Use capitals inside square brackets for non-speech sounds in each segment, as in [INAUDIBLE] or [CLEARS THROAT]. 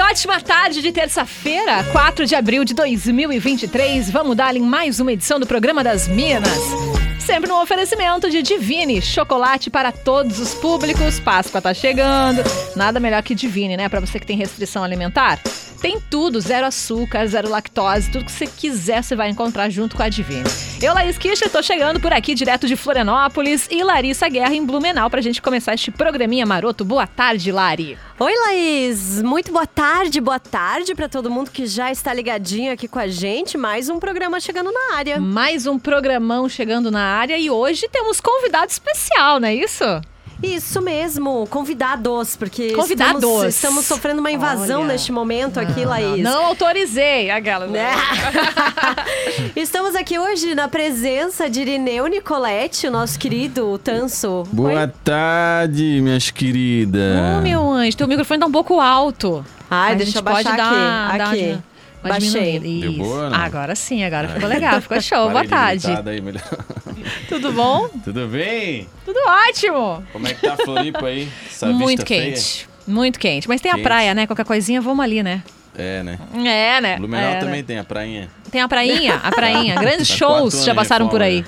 Ótima tarde de terça-feira, 4 de abril de 2023. Vamos dar em mais uma edição do programa das Minas. Sempre no oferecimento de Divine, chocolate para todos os públicos. Páscoa tá chegando. Nada melhor que Divine, né? Para você que tem restrição alimentar. Tem tudo, zero açúcar, zero lactose, tudo que você quiser você vai encontrar junto com a Divine. Eu, Laís Kischer, tô chegando por aqui direto de Florianópolis e Larissa Guerra em Blumenau pra gente começar este programinha maroto. Boa tarde, Lari. Oi, Laís. Muito boa tarde, boa tarde para todo mundo que já está ligadinho aqui com a gente. Mais um programa chegando na área. Mais um programão chegando na área e hoje temos convidado especial, não é isso? Isso mesmo, convidados, porque Convidados. Estamos, estamos sofrendo uma invasão Olha. neste momento aqui, Laís. Não autorizei aquela. Né? [LAUGHS] Estamos aqui hoje na presença de Irineu Nicolete, o nosso querido Tanso. Boa tarde, minhas queridas. Ô, meu anjo, teu microfone tá um pouco alto. Ai, A deixa gente eu baixar pode dar- aqui. dar uma aqui. uma Baixei. boa, não? Agora sim, agora ficou [LAUGHS] legal, ficou show. Boa tarde. daí, melhor. Tudo bom? Tudo bem? Tudo ótimo. Como é que tá a Floripa aí? Essa Muito vista feia? quente. Muito quente. Mas tem a Quente. praia, né? Qualquer coisinha, vamos ali, né? É, né? É, né? Blumenau É, também né? tem a prainha. Tem a prainha, a prainha. [LAUGHS] Grandes Tá shows já passaram por aí.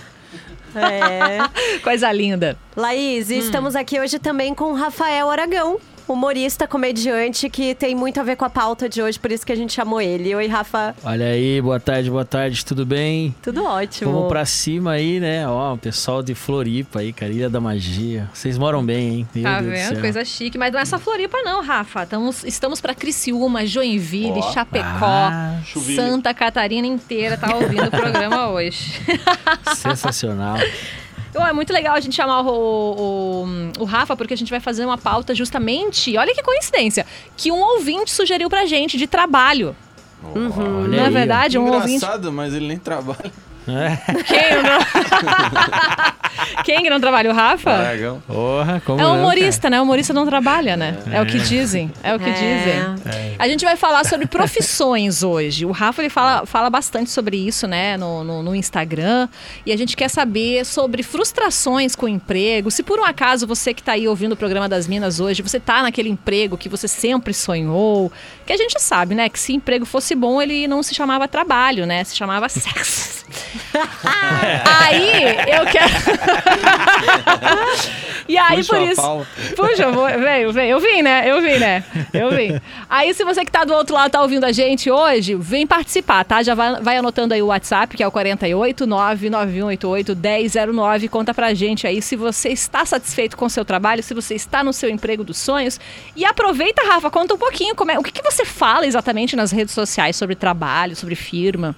reforma, É. [LAUGHS] Coisa linda. Laís, e estamos aqui hoje também com o Rafael Aragão, humorista, comediante, que tem muito a ver com a pauta de hoje, por isso que a gente chamou ele. Oi, Rafa. Olha aí, boa tarde, boa tarde, tudo bem? Tudo ótimo. Vamos pra cima aí, né? Ó, o pessoal de Floripa aí, cara, Ilha da Magia. Vocês moram bem, hein? Meu Tá Deus do vendo? Coisa chique. Mas não é só Floripa, não, Rafa. Estamos, estamos pra Criciúma, Joinville, Ó. Chapecó, Ah. Santa Catarina inteira tá ouvindo o programa hoje. sensacional. [LAUGHS] Então, é muito legal a gente chamar o, o, o Rafa, porque a gente vai fazer uma pauta justamente, olha que coincidência, que um ouvinte sugeriu pra gente de trabalho. Uhum. Não é verdade? Um ouvinte. Engraçado, mas ele nem trabalha. É. [LAUGHS] Quem não... [LAUGHS] Quem que não trabalha? O Rafa? Porra, como É não, um humorista, né? O humorista não trabalha, né? É, o que É. dizem. É o que É. dizem. A gente vai falar sobre profissões hoje. O Rafa ele fala, fala bastante sobre isso, né? No, no, no Instagram. E a gente quer saber sobre frustrações com o emprego. Se por um acaso você que está aí ouvindo o programa das Minas hoje, você tá naquele emprego que você sempre sonhou. Que a gente sabe, né? Que se emprego fosse bom, ele não se chamava trabalho, né? Se chamava sexo. [LAUGHS] aí eu quero. [LAUGHS] e aí Puxa por isso. pauta. Puxa, veio, veio. Eu vim, né? Eu vim, né? Eu vim. Aí, se você que tá do outro lado tá ouvindo a gente hoje, vem participar, tá? Já vai, vai anotando aí o WhatsApp, que é o 48 99188 1009. Conta pra gente aí se você está satisfeito com o seu trabalho, se você está no seu emprego dos sonhos. E aproveita, Rafa, conta um pouquinho como é, o que, que você fala exatamente nas redes sociais sobre trabalho, sobre firma.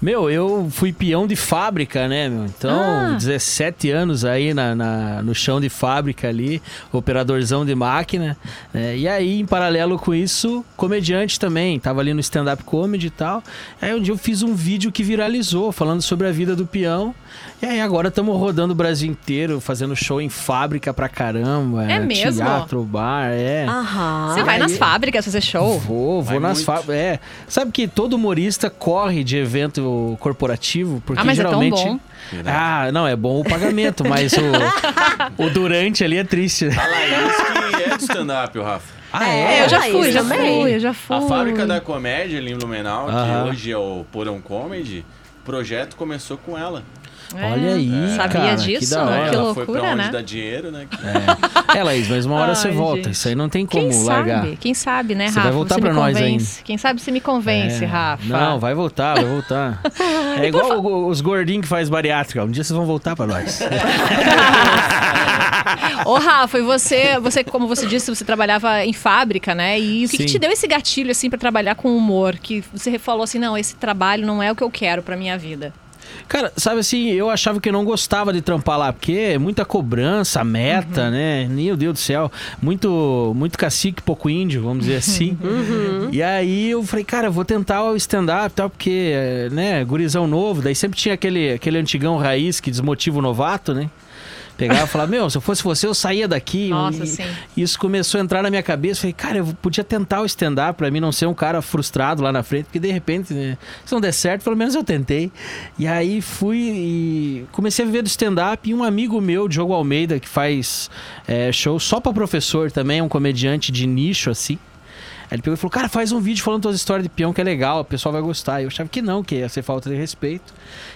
Meu, eu fui peão de fábrica, né, meu? Então, Ah. 17 anos aí na, na- no chão de fábrica ali, operadorzão de máquina. né? E aí, em paralelo com isso, comediante também. Tava ali no stand-up comedy e tal. Aí um dia eu fiz um vídeo que viralizou, falando sobre a vida do peão. E aí agora estamos rodando o Brasil inteiro, fazendo show em fábrica pra caramba. É mesmo? Teatro, bar, é. Aham. você vai aí- nas fábricas fazer show? Vou, vou Vai nas fábricas. É. Sabe que todo humorista corre de evento corporativo, porque Ah, mas é tão geralmente. bom. Ah, não, é bom o pagamento, mas o, o durante ali é triste. A Laís que é de stand-up, o Rafa. Ah, É, eu já fui, já também. fui, eu já fui. A fábrica da comédia ali em Blumenau, que hoje é o Porão Comedy, o projeto começou com ela. Olha aí, Sabia cara, disso? que ela foi loucura, pra onde né? dá dinheiro, né? É, Laís, mas uma hora [LAUGHS] você Ai, volta. gente. Isso aí não tem como Quem largar. sabe? Quem sabe, né, Você Rafa? vai voltar Você pra nós convence. Quem sabe você me convence, É. Rafa. Não, vai voltar, vai voltar. [LAUGHS] É igual o- os gordinhos que faz bariátrica. Um dia vocês vão voltar pra nós. [LAUGHS] Ô, Rafa, e você, você, como você disse, você trabalhava em fábrica, né? E o que, que te deu esse gatilho, assim, pra trabalhar com humor? Que você falou assim, não, esse trabalho não é o que eu quero pra minha vida. Cara, sabe assim, eu achava que não gostava de trampar lá, porque é muita cobrança, meta, Uhum. né? Meu Deus do céu. Muito, muito cacique, pouco índio, vamos dizer assim. [LAUGHS] E aí eu falei, cara, eu vou tentar o stand-up tal, porque, né, gurizão novo, daí sempre tinha aquele, aquele antigão raiz que desmotiva o novato, né? Pegava e falava, meu, se eu fosse você, eu saía daqui. Nossa, e, sim. Isso começou a entrar na minha cabeça. Falei, cara, eu podia tentar o stand-up pra mim não ser um cara frustrado lá na frente, porque de repente, né, se não der certo, pelo menos eu tentei. E aí fui e comecei a viver do stand-up. E um amigo meu, Diogo Almeida, que faz é, show só pra professor também, é um comediante de nicho assim. Aí ele pegou e falou, cara, faz um vídeo falando todas as histórias de peão que é legal, o pessoal vai gostar. Eu achava que não, que ia ser falta de respeito.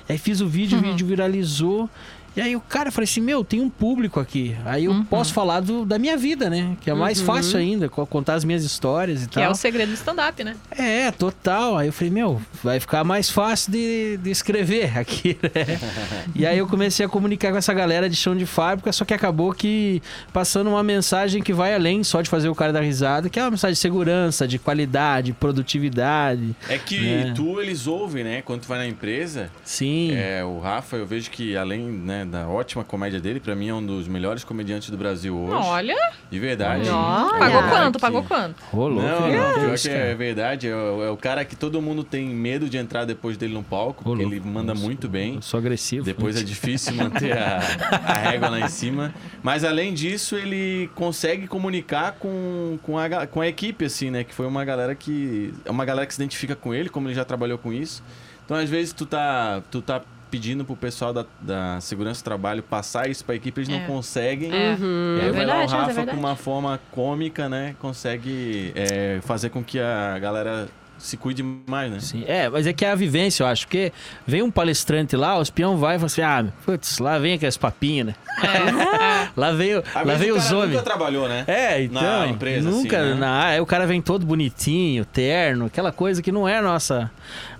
E aí fiz o vídeo, o vídeo viralizou. E aí o cara, falei assim, meu, tem um público aqui. Aí eu Uhum. posso falar do- da minha vida, né? Que é mais fácil ainda, co- contar as minhas histórias e Que tal. é o segredo do stand-up, né? É, total. Aí eu falei, meu, vai ficar mais fácil de, de escrever aqui, né? [LAUGHS] e aí eu comecei a comunicar com essa galera de chão de fábrica, só que acabou que passando uma mensagem que vai além só de fazer o cara dar risada, que é uma mensagem de segurança, de qualidade, produtividade. É que É. tu, eles ouvem, né? Quando tu vai na empresa, Sim. é, o Rafa, eu vejo que além né, da ótima comédia dele, pra mim é um dos melhores comediantes do Brasil hoje. Olha, De verdade. Olha. pagou quanto? que- Pagou quanto? Ô, louco. Não, né? não, pior que cara. é verdade. É o, é o cara que todo mundo tem medo de entrar depois dele no palco, Ô, porque ele manda Nossa, muito bem. Eu sou agressivo. Depois é difícil manter a, a régua lá em cima. Mas além disso, ele consegue comunicar com, com, a, com a equipe, assim, né? Que foi uma galera que. É uma galera que se identifica com ele, como ele já trabalhou com isso. Então, às vezes, tu tá, tu tá pedindo pro pessoal da, da segurança do trabalho passar isso pra equipe, eles É. não conseguem. É, E aí é vai lá o é Rafa, com uma forma cômica, né? Consegue é, fazer com que a galera se cuide mais, né? Sim, é, mas é que é a vivência, eu acho. Porque vem um palestrante lá, os peão vai e fala assim: ah, putz, lá vem aquelas papinhas, né? [LAUGHS] lá veio, Às lá veio o os homens. nunca trabalhou, né? É, então. Na empresa, nunca. assim, né? na, aí o cara vem todo bonitinho, terno, aquela coisa que não é a nossa,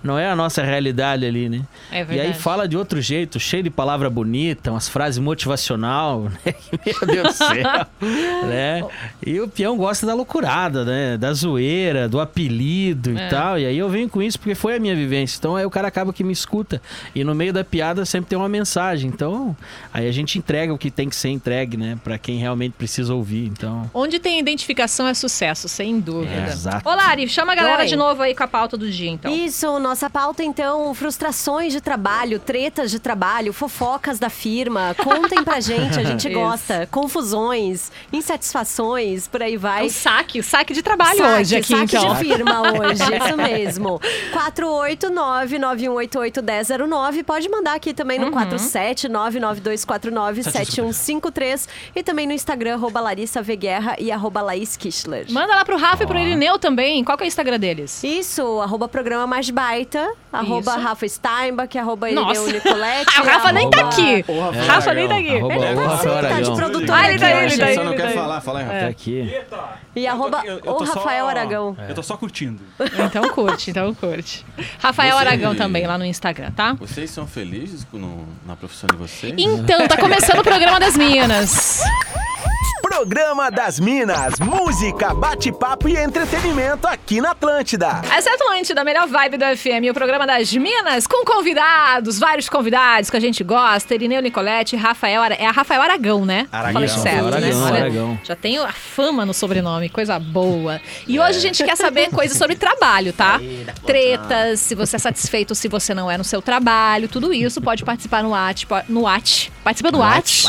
não é a nossa realidade ali, né? É E verdade. aí fala de outro jeito, cheio de palavra bonita, umas frases motivacional, [LAUGHS] né? Meu Deus do céu, [LAUGHS] né? E o peão gosta da loucurada, né? Da zoeira, do apelido É. e tal. E aí eu venho com isso porque foi a minha vivência. Então aí o cara acaba que me escuta. E no meio da piada sempre tem uma mensagem. Então aí a gente entrega o que tem que ser entregue, né? Pra quem realmente precisa ouvir. Então. Onde tem identificação é sucesso, sem dúvida. É, exato. Ô, Lari, chama a galera Oi. de novo aí com a pauta do dia, então. Isso, nossa pauta então, frustrações de trabalho, tretas de trabalho, fofocas da firma. Contem pra gente, a [LAUGHS] gente Isso. gosta. Confusões, insatisfações, por aí É vai. o saque, saque de trabalho Saque, hoje aqui, saque então. de firma [LAUGHS] hoje, isso mesmo. 489-9188-1009. Pode mandar aqui também Uhum. no 47992497153 e também no Instagram, arroba Larissa V. Guerra e arroba Laís Kistler. Manda lá pro Rafa e pro Irineu também. Qual que é o Instagram deles? Isso, arroba programa mais baita, arroba Isso. Rafa Steinbach, arroba. Irineu Nicolete. [LAUGHS] Ah, o Rafa nem tá aqui. Ô, Rafa Rafa nem tá aqui. Arroba, Ele o tá Rafael sim, tá de produtor Ah, ele tá aí, ele tá aí, Só não ele quer tá aí. falar, fala aí, Rafa. Tá aqui. E arroba o tô só- Rafael Aragão. Eu tô só curtindo. Então curte, então curte. Rafael Aragão também lá no Instagram, tá? Vocês são felizes no- na profissão de vocês? Então, tá começando o programa das Minas. [LAUGHS] Programa das Minas, música, bate-papo e entretenimento aqui na Atlântida. Essa é a Atlântida, a melhor vibe do FM, o programa das Minas, com convidados, vários convidados que a gente gosta. Irineu Nicolete, Rafael. É a Rafael Aragão, né? Aragão. Certo, né? Aragão, Olha, Aragão. Já tenho a fama no sobrenome, coisa boa. E hoje a gente quer saber [LAUGHS] coisas sobre trabalho, tá? Tretas, se você é satisfeito, se você não é no seu trabalho, tudo isso pode participar no at, no at, participa [LAUGHS] no at,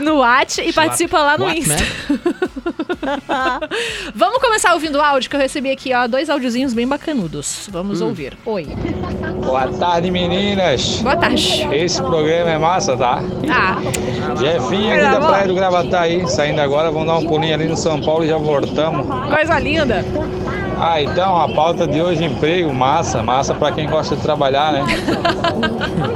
no at e participa lá no Insta. [LAUGHS] Vamos começar ouvindo o áudio que eu recebi aqui, ó, dois áudiozinhos bem bacanudos. Vamos ouvir. Oi. Boa tarde, meninas. Boa tarde. Esse programa é massa, tá? Tá. Jefinho aqui da Praia do Gravataí, saindo agora, vamos dar um pulinho ali no São Paulo e já voltamos. Coisa linda. Ah, então a pauta de hoje emprego, massa, massa pra quem gosta de trabalhar, né?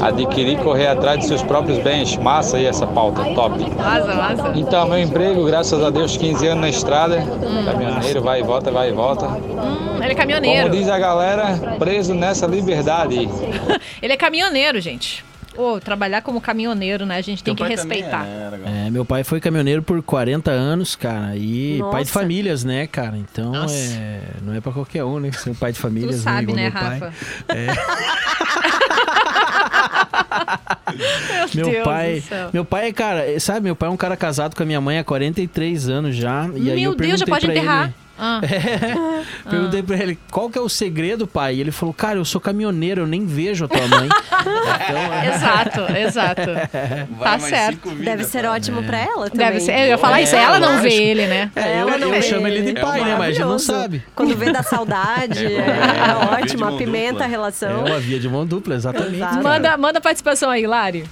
Adquirir correr atrás de seus próprios bens, massa aí essa pauta, top. Massa, massa. Então, meu emprego, graças a Deus, 15 anos na estrada, caminhoneiro, vai e volta, vai e volta. Hum, ele é Como caminhoneiro. diz a galera, preso nessa liberdade. [LAUGHS] Ele é caminhoneiro, gente. Ô, trabalhar como caminhoneiro, né? A gente tem Teu que respeitar. É, né? É, meu pai foi caminhoneiro por 40 anos, cara, e Nossa. pai de famílias, né, cara? Então Nossa. é, não é pra qualquer um, né? Ser um pai de Tu famílias, sabe, né, meu pai. Rafa? [LAUGHS] Meu Deus pai, do céu. meu pai, cara, sabe, meu pai é um cara casado com a minha mãe há 43 anos já, e aí Meu eu Deus, já pode enterrar. ele, Ah, [LAUGHS] perguntei pra ele, qual que é o segredo, pai? E ele falou, cara, eu sou caminhoneiro, eu nem vejo a tua mãe. [LAUGHS] exato, exato. Vai Tá certo. vidas, Deve ser pai. ótimo pra ela também. Deve ser. Eu ia falar É, isso, ela não vê ele, né? É, eu, Ela não eu vê chamo ele de ele. pai, É né, mas ele não sabe. Quando vê da saudade, [LAUGHS] É, é, é, ótimo, apimenta a É relação. uma via de mão dupla, exatamente. Exato. Manda, manda a participação aí, Lari.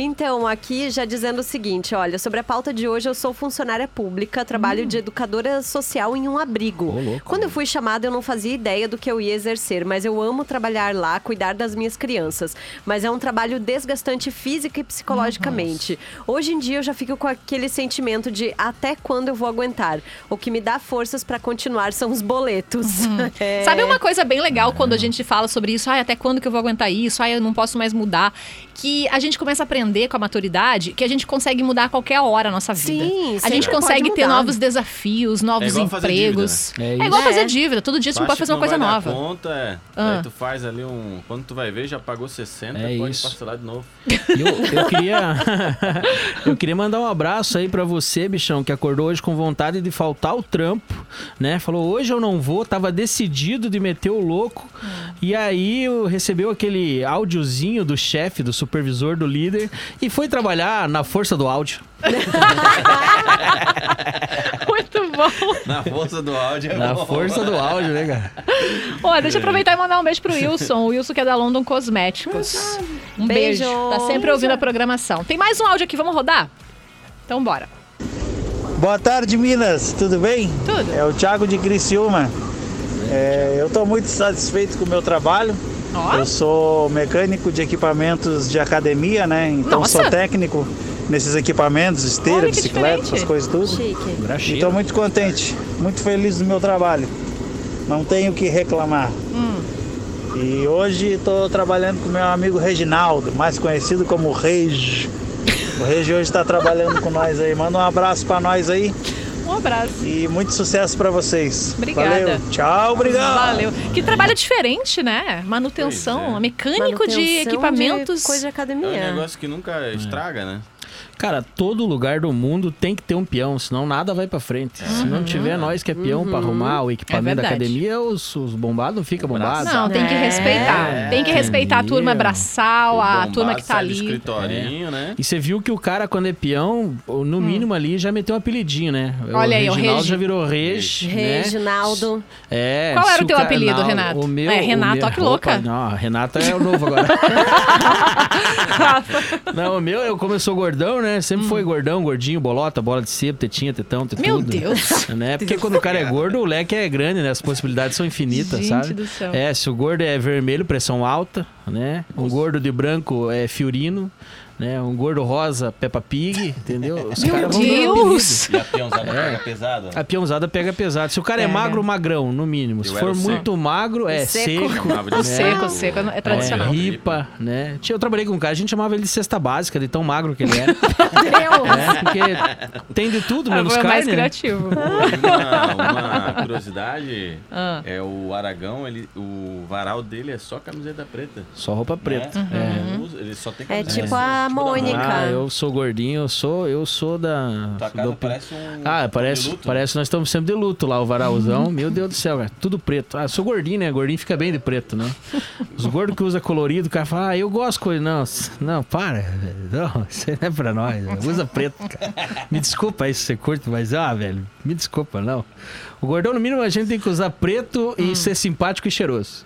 Então, aqui já dizendo o seguinte, olha, sobre a pauta de hoje, eu sou funcionária pública, trabalho Hum. de educadora social em um abrigo. Louco. Quando eu fui chamada, eu não fazia ideia do que eu ia exercer, mas eu amo trabalhar lá, cuidar das minhas crianças. Mas é um trabalho desgastante física e psicologicamente. Hoje em dia eu já fico com aquele sentimento de até quando eu vou aguentar. O que me dá forças pra continuar são os boletos. [LAUGHS] É. Sabe uma coisa bem legal quando a gente fala sobre isso? Ai, até quando que eu vou aguentar isso? Ai, eu não posso mais mudar. Que a gente começa a aprender com a maturidade que a gente consegue mudar a qualquer hora a nossa vida. Sim, a gente consegue ter novos desafios, novos É igual fazer empregos. dívida, né? É É, igual É. fazer dívida. Todo dia não pode fazer uma coisa nova. Conta, é. Ah. Aí tu faz ali um. Quando tu vai ver, já pagou 60, É pode isso. parcelar de novo. Eu, eu queria [LAUGHS] eu queria mandar um abraço aí pra você, bichão, que acordou hoje com vontade de faltar o trampo, né? Falou, hoje eu não vou, tava decidido de meter o louco. E aí eu recebeu aquele áudiozinho do chefe, do supervisor, do líder e foi trabalhar na força do áudio. [LAUGHS] Muito bom. Na força do áudio. é Na bom. força do áudio, né, cara? Ó, deixa eu aproveitar e mandar um beijo pro Wilson. O Wilson que é da London Cosméticos. Um beijo. Beijo. Tá sempre ouvindo a programação. Tem mais um áudio aqui, vamos rodar? Então bora. Boa tarde, Minas. Tudo bem? Tudo. É o Thiago de Criciúma. É, eu estou muito satisfeito com o meu trabalho. Eu sou mecânico de equipamentos de academia, né? Então Nossa. sou técnico nesses equipamentos, Olha esteira, que bicicleta, diferente. essas coisas tudo. Chique. E estou muito contente, muito feliz do meu trabalho. Não tenho o que reclamar. Hum. E hoje estou trabalhando com meu amigo Reginaldo, mais conhecido como Regi. O Regi hoje está trabalhando com nós aí. Manda um abraço para nós aí. Um abraço. E muito sucesso pra vocês. Obrigada. Valeu. Tchau, obrigado. Valeu. Que trabalho diferente, né? Manutenção, Pois é. mecânico de Manutenção equipamentos. de coisa de É um academia. negócio que nunca estraga, né? Cara, todo lugar do mundo tem que ter um peão, senão nada vai pra frente. Se não tiver nós que é peão pra arrumar o equipamento da verdade. academia, os, os bombados não ficam bombados. Não, tem que É. respeitar. Tem que respeitar a turma Entendeu? braçal, O a turma que tá ali. escritorinho, né? E você viu que o cara, quando é peão, no mínimo ali já meteu um apelidinho, né? Hum. Olha aí, o Reginaldo Regi. já virou Regi, né? Reginaldo. É, Qual era o teu apelido, Renato? O meu, É, Renato, o meu, ó, que louca. Opa, não, Renata é o novo agora. [LAUGHS] não, o meu, eu como eu sou gordão, né? Sempre foi gordão, gordinho, bolota, bola de sebo, tetinha, tetão, Hum. Meu. Deus. [LAUGHS] Né? Porque quando o cara é gordo, o leque é grande, né? As possibilidades são infinitas, Gente sabe? do céu. É, se o gordo é vermelho, pressão alta, né? Um gordo de branco é Fiorino, né? Um gordo rosa, Peppa Pig, entendeu? Os Meu caras vão dando Deus! E a peãozada pega pesada. a peãozada pega pesado. Se o cara é Pega. magro, magrão, no mínimo. Se Eu for muito magro, é Seco. [LAUGHS] seco. Né? Seco, seco, é É, tradicional. ripa, né? Tinha- Eu trabalhei com um cara, a gente chamava ele de cesta básica, de tão magro que ele era. [LAUGHS] Deus. é, porque tem de tudo, Ah, menos o mais carne. né? criativo. Uma, uma curiosidade Ah. é o Aragão, ele, o varal dele é só camiseta preta. Só roupa preta. Né? É. Ele só tem É camiseta tipo preta. a da Mônica. Ah, eu sou gordinho, eu sou, eu sou da. Tua do- casa parece um. Ah, parece, de luto. parece que nós estamos sempre de luto lá, o varalzão. Meu Deus do céu, cara, tudo preto. Ah, eu sou gordinho, né? Gordinho fica bem de preto, né? Os gordos que usa colorido, o cara fala, ah, eu gosto de coisa. Não, não, para. velho. Não, [LAUGHS] isso aí não é pra nós. velho. Usa preto, cara. Me desculpa aí se você curte, mas, ah, velho, me desculpa, não. O gordão, no mínimo, a gente tem que usar preto Hum. e ser simpático e cheiroso.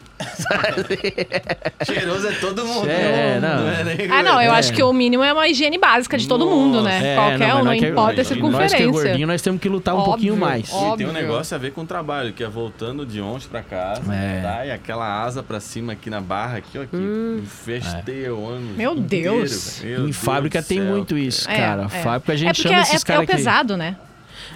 Cheiroso é todo mundo. É, não. é nem- Ah, não, eu É. acho que o mínimo é uma higiene básica de todo mundo, né? É, Qualquer um, não nós que- importa a é Nós que é circunferência. gordinho, nós temos que lutar um Óbvio, pouquinho mais. E tem óbvio. um negócio a ver com o trabalho, que é voltando de ontem pra casa, É. tá? E aquela asa pra cima aqui na barra, aqui, ó, que festeia o ônibus. Meu inteiro, Deus. Meu Em Deus fábrica tem céu, muito isso, É, cara. é. Fábrica a gente é chama é, esses é caras o aqui. pesado, né?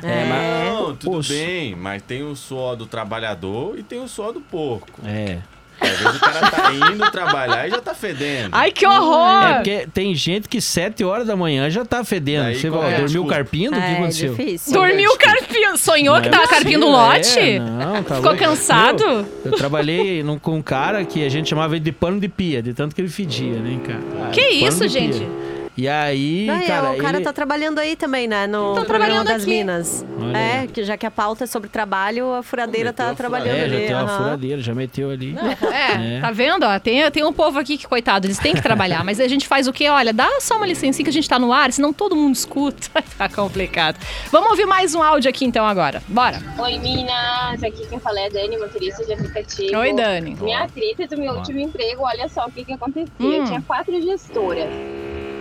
É, mas- Não, tudo Poxa. bem, mas tem o suor do trabalhador e tem o suor do porco. É. Às vezes o cara tá indo trabalhar e já tá fedendo. Ai, que horror! É porque tem gente que 7 horas da manhã já tá fedendo. Daí Você é dormiu? O que É aconteceu? difícil. Dormiu carpindo. Sonhou Não que é tava possível, carpindo um lote? é, não, tá Ficou louco. cansado? Eu, eu trabalhei num- com um cara que a gente chamava ele de pano de pia, de tanto que ele fedia, né, cara? Ah, Que isso, gente? pia. E aí, Não, cara, o cara ele... tá trabalhando aí também, né? No Tô programa trabalhando das aqui. Minas. Olha É, que já que a pauta é sobre trabalho, a furadeira tá a trabalhando. É, já ali. tem uma aham. furadeira, já meteu ali. É, É. tá vendo? Ó, tem, tem um povo aqui que, coitado, eles têm que trabalhar, mas a gente faz o quê? Olha, dá só uma licencinha que a gente tá no ar, senão todo mundo escuta. Ficar [LAUGHS] complicado. Vamos ouvir mais um áudio aqui então agora. Bora. Oi, Minas! Aqui quem fala é a Dani, motorista de aplicativo. Oi, Dani. Minha treta do meu último emprego, olha só o que, que acontecia. Hum. Eu tinha quatro gestoras.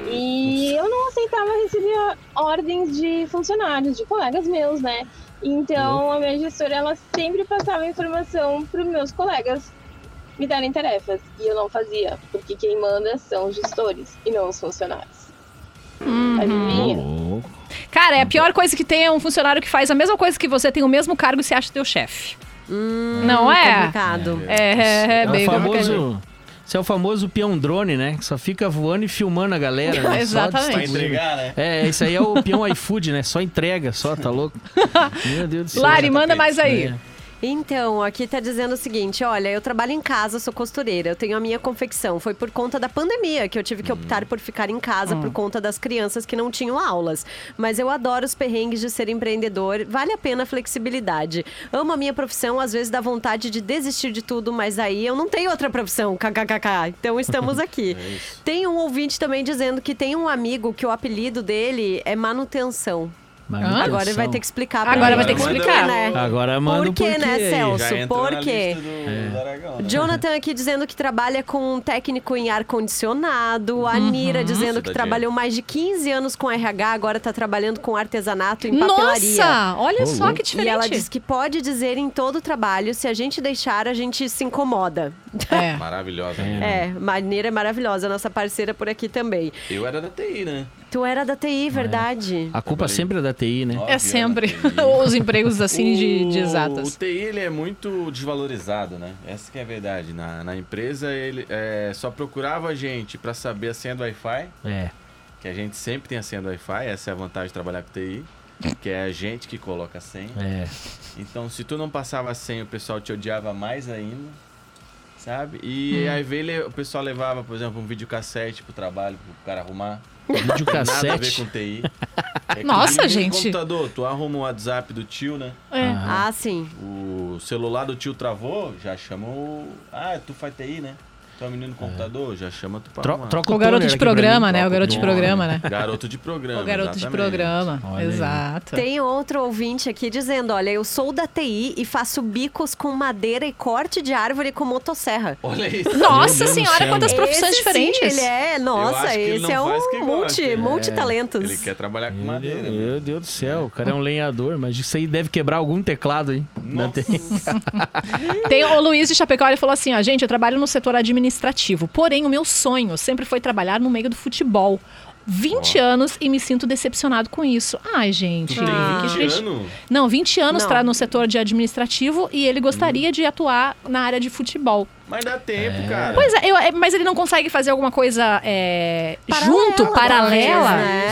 E eu não aceitava receber ordens de funcionários, de colegas meus, né? Então, a minha gestora, ela sempre passava informação para os meus colegas me darem tarefas. E eu não fazia, porque quem manda são os gestores e não os funcionários. Adivinha? Louco. Cara, é a pior coisa que tem é um funcionário que faz a mesma coisa que você, tem o mesmo cargo e se acha teu chefe. não é? Complicado. É, é, é É bem o complicado. Isso é o famoso peão drone, né? Que só fica voando e filmando a galera. Né? [LAUGHS] Só Exatamente. Distribuindo. entregar, né? É, isso aí é o peão iFood, né? Só entrega, só, tá louco? [LAUGHS] Meu Deus do céu. Lari, manda mais aí. É. Então, aqui tá dizendo o seguinte: olha, eu trabalho em casa, sou costureira, eu tenho a minha confecção. Foi por conta da pandemia que eu tive que optar por ficar em casa por conta das crianças que não tinham aulas. Mas eu adoro os perrengues de ser empreendedor, vale a pena a flexibilidade. Amo a minha profissão, às vezes dá vontade de desistir de tudo, mas aí eu não tenho outra profissão, kkkk. Então estamos [LAUGHS] aqui. Tem um ouvinte também dizendo que tem um amigo que o apelido dele é manutenção. Manutenção. Agora ele vai ter que explicar pra Agora ele vai ter que explicar. né? Agora manda Por um quê, né. Celso? Por quê? do, Aragão, né? Jonathan aqui dizendo que trabalha com um técnico em ar-condicionado. A Nira dizendo que Isso, trabalhou mais de 15 anos com RH, agora tá trabalhando com artesanato em papelaria. Nossa, olha só que E diferente. ela diz que pode dizer em todo trabalho, se a gente deixar, a gente se incomoda. É. Maravilhosa. né? É, Maneira é maravilhosa, nossa parceira por aqui também. Eu era da TI, né? Tu era da TI, verdade? A culpa Trabalhei. sempre é da TI, né? Óbvio, É era sempre [LAUGHS] os empregos assim de, de O- exatas. O TI ele é muito desvalorizado, né? Essa que é a verdade. Na, na empresa ele é, só procurava a gente para saber a senha do Wi-Fi, É. que a gente sempre tem a senha do Wi-Fi, essa é a vantagem de trabalhar com TI, que é a gente que coloca a senha. É. Então, se tu não passava a senha, o pessoal te odiava mais ainda, sabe? Hum. E aí ele, o pessoal levava, por exemplo, um videocassete pro trabalho, pro cara arrumar. Vídeo Nada a ver cassete. com TI. É [LAUGHS] Nossa, gente. computador, tu arruma o WhatsApp do tio, né? É. Ah, sim. O celular do tio travou, já chama o. Ah, tu faz TI, né? É um menino no computador, já chama tu pra Tro troca O garoto toner de programa, né? O garoto de programa, né? Garoto de programa. O garoto de exatamente. programa. Olha aí. Exato. Tem outro ouvinte aqui dizendo: olha, eu sou da TI e faço bicos com madeira e corte de árvore com motosserra. Olha isso. Nossa Meu senhora, quantas profissões Esse diferentes. Sim, ele é, Eu nossa, acho que ele esse é não um gosta, multi, né? multitalentos. Ele quer trabalhar com Meu madeira. Né? meu Deus do céu, o cara é um lenhador, mas isso aí deve quebrar algum teclado, hein? Não Nossa. tem. [LAUGHS] Tem o Luiz de Chapecó, ele falou assim, ó, gente, eu trabalho no setor administrativo, porém o meu sonho sempre foi trabalhar no meio do futebol. 20 anos e me sinto decepcionado com isso. Ai, gente. Tem que 20 triste. anos? Não, 20 anos tra- no setor de administrativo e ele gostaria de atuar na área de futebol. Mas dá tempo, cara. Pois é, eu- é, mas ele não consegue fazer alguma coisa é, Paralela, junto, paralela, né?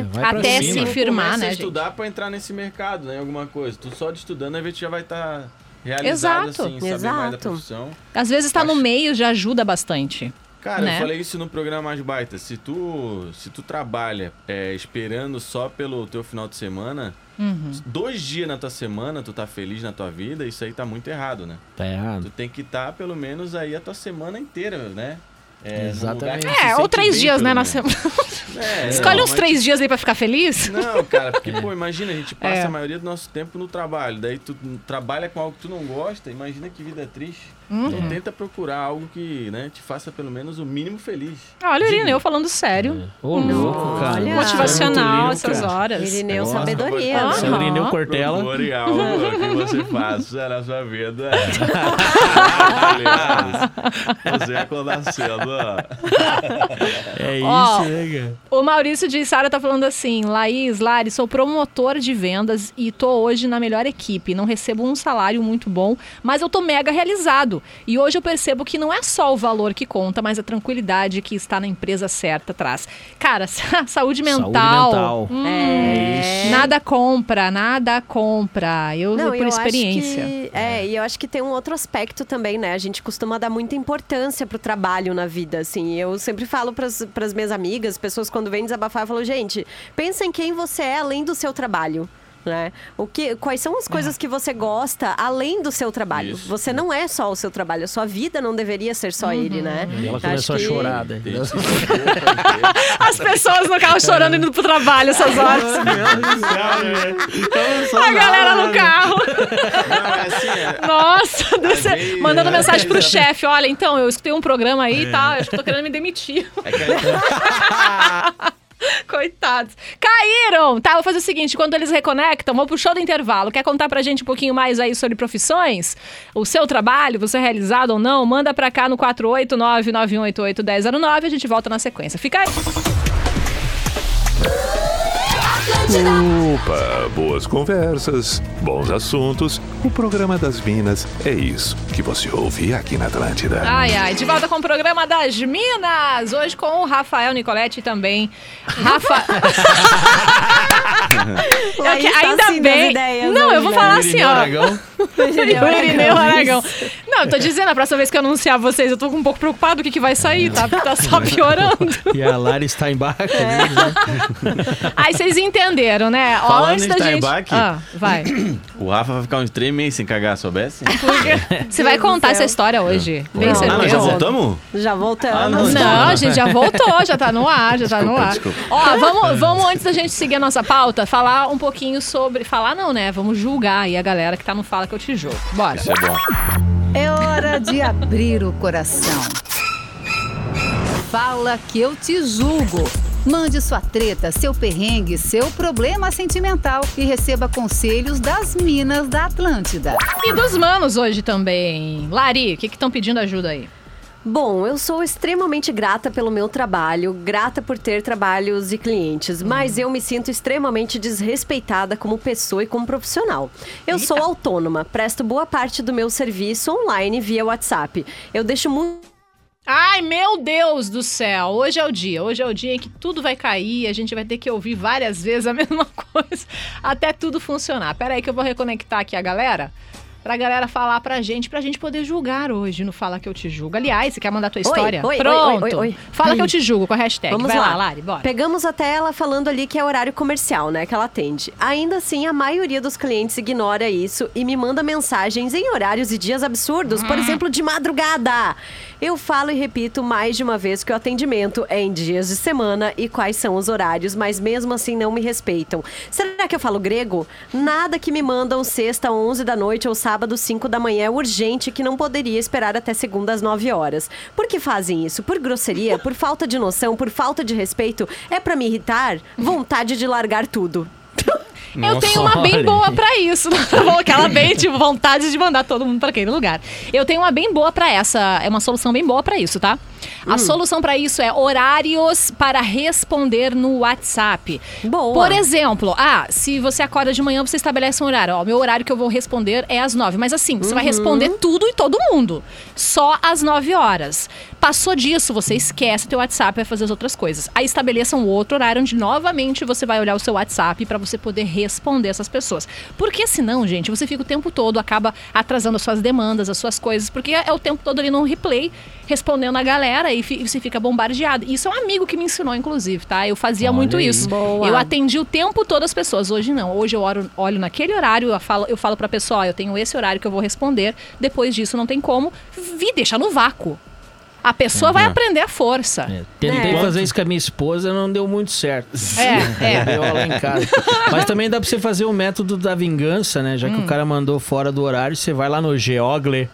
É. pra até cima. se firmar, né, estudar pra entrar nesse mercado, né? Alguma coisa. Tu só de estudando, a gente já vai estar realizado, Exato. assim, saber mais da Exato. profissão. Às vezes estar no Acho- meio já ajuda bastante. Cara, Né? eu falei isso no programa Mais Baita. Se tu, se tu trabalha é, esperando só pelo teu final de semana, Uhum. dois dias na tua semana, tu tá feliz na tua vida, isso aí tá muito errado, né? Tá errado. Tu tem que estar pelo menos aí a tua semana inteira, né? É, Exatamente. se É, ou três bem, dias, né, na semana. É, Escolhe não, uns mas- três dias aí pra ficar feliz. Não, cara, porque, pô, imagina, a gente passa É. a maioria do nosso tempo no trabalho, daí tu trabalha com algo que tu não gosta, imagina que vida triste. Uhum. Então tenta procurar algo que, né, te faça pelo menos o mínimo feliz. Olha o Irineu falando sério. Ô, louco, cara. Olha. Motivacional é lindo, essas cara. horas. Irineu Nossa, Sabedoria. Ah. Seu Irineu Cortella. Procure [LAUGHS] algo que você [LAUGHS] faça na sua vida. [LAUGHS] Aliás, você acordar cedo, ó. É Ó, isso, né, cara? O Maurício de Sara tá falando assim: Laís, Lari, sou promotor de vendas e tô hoje na melhor equipe. Não recebo um salário muito bom, mas eu tô mega realizado. E hoje eu percebo que não é só o valor que conta, mas a tranquilidade que está na empresa certa atrás. Cara, [LAUGHS] saúde mental. mental. hum, É. Nada compra, nada compra. Eu Não, por e eu acho experiência. que- é, e eu acho que tem um outro aspecto também, né? A gente costuma dar muita importância pro trabalho na vida, assim. Eu sempre falo pras, pras minhas amigas, pessoas quando vêm desabafar, eu falo, gente, pensa em quem você é além do seu trabalho. Né? O que, quais são as coisas que você gosta além do seu trabalho? Isso. Você não é só o seu trabalho, a sua vida não deveria ser só ele, né? E ela Acho começou a que- chorar, né? [LAUGHS] As pessoas no carro chorando indo pro trabalho essas horas. [LAUGHS] A galera no carro. Não, é assim, é, Nossa, desse- mandando mensagem pro chefe. Olha, então, eu escutei um programa aí e tal, acho que tô querendo me demitir. [LAUGHS] [LAUGHS] Coitados. Caíram! Tá, vou fazer o seguinte: quando eles reconectam, vou pro show do intervalo. Quer contar pra gente um pouquinho mais aí sobre profissões? O seu trabalho, você é realizado ou não? Manda pra cá no 489-9188-1009. A gente volta na sequência. Fica aí. Opa, boas conversas, bons assuntos. O programa das Minas é isso que você ouve aqui na Atlântida. Ai, ai, de volta com o programa das Minas. Hoje com o Rafael Nicoletti e também. Rafa. [LAUGHS] Que- tá ainda assim bem. ideias não, eu hoje, vou né? falar assim, ó. Aragão. [LAUGHS] Irineu Aragão. Não, eu tô dizendo, a próxima vez que eu anunciar vocês, eu tô um pouco preocupado o que, que vai sair, tá? Porque tá só piorando. [LAUGHS] E a Lari Steinbach. É. né? Aí vocês entenderam, né? Ó, Falando antes em da gente. Steinbach. Ah, vai. [COUGHS] O Rafa vai ficar uns três meses sem cagar, soubesse? [LAUGHS] Você vai Deus do contar céu. essa história hoje. Bem Não. Ah, certeza. nós já voltamos? Já voltamos. não, Não, a gente já voltou, já tá no ar, já tá no ar. desculpa. Ó, vamos, vamos, antes da gente seguir a nossa pauta, falar um pouquinho sobre. Falar não, né? Vamos julgar aí a galera que tá no Fala que eu te julgo. Bora. Isso é bom. É hora de abrir o coração. Fala que eu te julgo. Mande sua treta, seu perrengue, seu problema sentimental e receba conselhos das Minas da Atlântida. E dos manos hoje também. Lari, o que estão pedindo ajuda aí? Bom, eu sou extremamente grata pelo meu trabalho, grata por ter trabalhos e clientes, mas eu me sinto extremamente desrespeitada como pessoa e como profissional. Eu sou autônoma, presto boa parte do meu serviço online via WhatsApp. Eu deixo muito. Ai, meu Deus do céu! Hoje é o dia. Hoje é o dia em que tudo vai cair. A gente vai ter que ouvir várias vezes a [LAUGHS] mesma coisa até tudo funcionar. Pera aí que eu vou reconectar aqui a galera. Pra galera falar pra gente, pra gente poder julgar hoje no Fala Que Eu Te Julgo. Aliás, você quer mandar tua história? oi, oi, Pronto. oi, oi, oi. Fala Que Eu Te Julgo com a hashtag. Vamos vai lá, lá. Lari, bora. Pegamos até ela falando ali que é horário comercial, né? Que ela atende. Ainda assim, a maioria dos clientes ignora isso e me manda mensagens em horários e dias absurdos, por exemplo, de madrugada. Eu falo e repito mais de uma vez que o atendimento é em dias de semana e quais são os horários, mas mesmo assim não me respeitam. Será que eu falo grego? Nada que me mandam sexta 11 da noite ou sábado 5 da manhã é urgente que não poderia esperar até segunda às 9 horas. Por que fazem isso? Por grosseria? Por falta de noção? Por falta de respeito? É pra me irritar? Vontade de largar tudo. Eu tenho uma bem olha. boa pra isso. [LAUGHS] Aquela bem, tipo, vontade de mandar todo mundo pra aquele lugar. Eu tenho uma bem boa pra essa. É uma solução bem boa pra isso, tá? Hum. A solução pra isso é horários para responder no WhatsApp. Boa. Por exemplo, ah, se você acorda de manhã, você estabelece um horário. Ó, meu horário que eu vou responder é às nove. Mas assim, você vai Uhum. responder tudo e todo mundo. Só às nove horas. Passou disso, você esquece teu WhatsApp e vai fazer as outras coisas. Aí estabeleça um outro horário onde novamente você vai olhar o seu WhatsApp pra você poder responder essas pessoas. Porque senão, gente, você fica o tempo todo, acaba atrasando as suas demandas, as suas coisas, porque é o tempo todo ali no replay, respondendo a galera e fi- você fica bombardeado. Isso é um amigo que me ensinou, inclusive, tá? Eu fazia Olha muito aí. isso. Boa. Eu atendi o tempo todo as pessoas. Hoje não. Hoje eu olho, olho naquele horário, eu falo, eu falo pra pessoa, ó, eu tenho esse horário que eu vou responder. Depois disso não tem como. Vi, deixa no vácuo. A pessoa vai Uhum. aprender a força. É, tentei É. fazer isso com a minha esposa, não deu muito certo. É, é. [LAUGHS] Deu lá em casa. Mas também dá pra você fazer o método da vingança, né? Já que Hum. o cara mandou fora do horário, você vai lá no Geogle,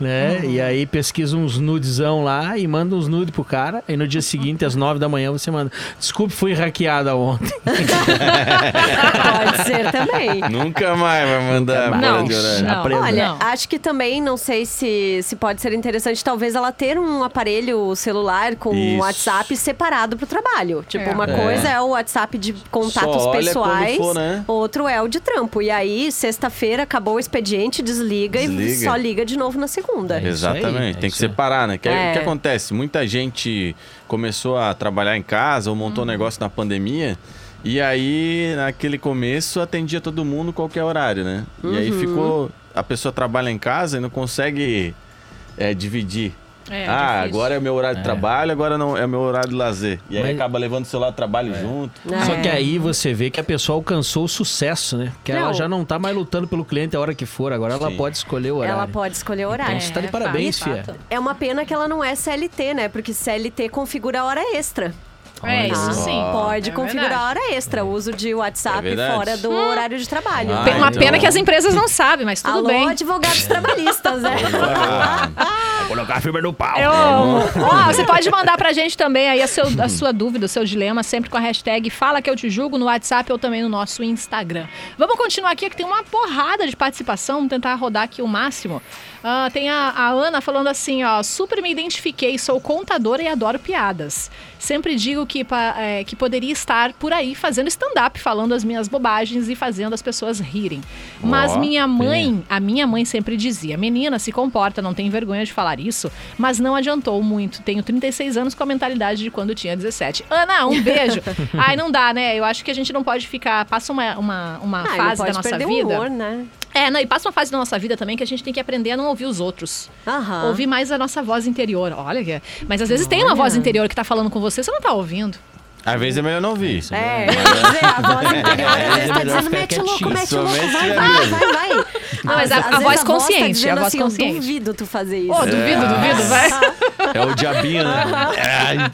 né? Uhum. E aí pesquisa uns nudezão lá e manda uns nudes pro cara. Aí no dia seguinte, às nove da manhã, você manda. Desculpe, fui hackeada ontem. [LAUGHS] Pode ser também. Nunca mais vai mandar mais. Não. Aprenda. Olha, Não. acho que também, não sei se, se pode ser interessante, talvez ela ter um aparelho celular com um Isso. WhatsApp separado pro trabalho. Tipo, É. uma É. coisa é o WhatsApp de contatos pessoais, for, né? outro é o de trampo. E aí, sexta-feira, acabou o expediente, desliga, e Desliga. só liga de novo na segunda. É isso aí, Exatamente, é tem que separar, né? Que aí, É. O que acontece? Muita gente começou a trabalhar em casa ou montou um negócio na pandemia. E aí, naquele começo, atendia todo mundo qualquer horário, né? E aí ficou. A pessoa trabalha em casa e não consegue é, dividir. É, ah, difícil. agora é meu horário de trabalho, agora não é meu horário de lazer. E aí Mas- acaba levando o celular de trabalho junto. É. Só que aí você vê que a pessoa alcançou o sucesso, né? Que ela Não. já não tá mais lutando pelo cliente a hora que for. Agora ela Sim. pode escolher o horário. Ela pode escolher o horário. Então você tá de É, parabéns, fato, fia. É uma pena que ela não é CLT, né? Porque CLT configura a hora extra. É, isso sim. Pode É configurar verdade. a hora extra, o uso de É WhatsApp verdade. fora do horário de trabalho. Ah, Tem uma então. pena que as empresas não sabem, mas tudo Alô, bem. advogados trabalhistas, né? [LAUGHS] Ah, Colocar a fibra no pau. Eu amo. Ó, você pode mandar pra gente também aí a, seu- a sua dúvida, o seu dilema, sempre com a hashtag Fala Que Eu Te Julgo no WhatsApp ou também no nosso Instagram. Vamos continuar aqui, que tem uma porrada de participação, vamos tentar rodar aqui o máximo. Ah, tem a, a Ana falando assim, ó, super me identifiquei, sou contadora e adoro piadas. Sempre digo que, pa- é, que poderia estar por aí fazendo stand-up, falando as minhas bobagens e fazendo as pessoas rirem. Mas Ó, minha mãe, a minha mãe sempre dizia: menina, se comporta, não tem vergonha de falar isso. Mas não adiantou muito. Tenho 36 anos com a mentalidade de quando tinha 17. Ana, um [LAUGHS] beijo. Ai, não dá, né? Eu acho que a gente não pode ficar. Passa uma, uma, uma Ah, fase da nossa vida. o humor, né? É, não, e passa uma fase da nossa vida também que a gente tem que aprender a não ouvir os outros. Aham. Ouvir mais a nossa voz interior. Olha, que- mas às vezes tem uma voz interior que tá falando com você, você não tá ouvindo. Às vezes é melhor não ouvir. É, eu ia dizer, a voz interior às vezes tá melhor dizendo, mete o louco, mete o louco, Somente vai, vai, é vai, vai. Não, [LAUGHS] mas a- a voz tá consciente, a voz assim, eu consciente. duvido tu fazer isso. Ô, duvido, duvido, vai. É o diabinho, né?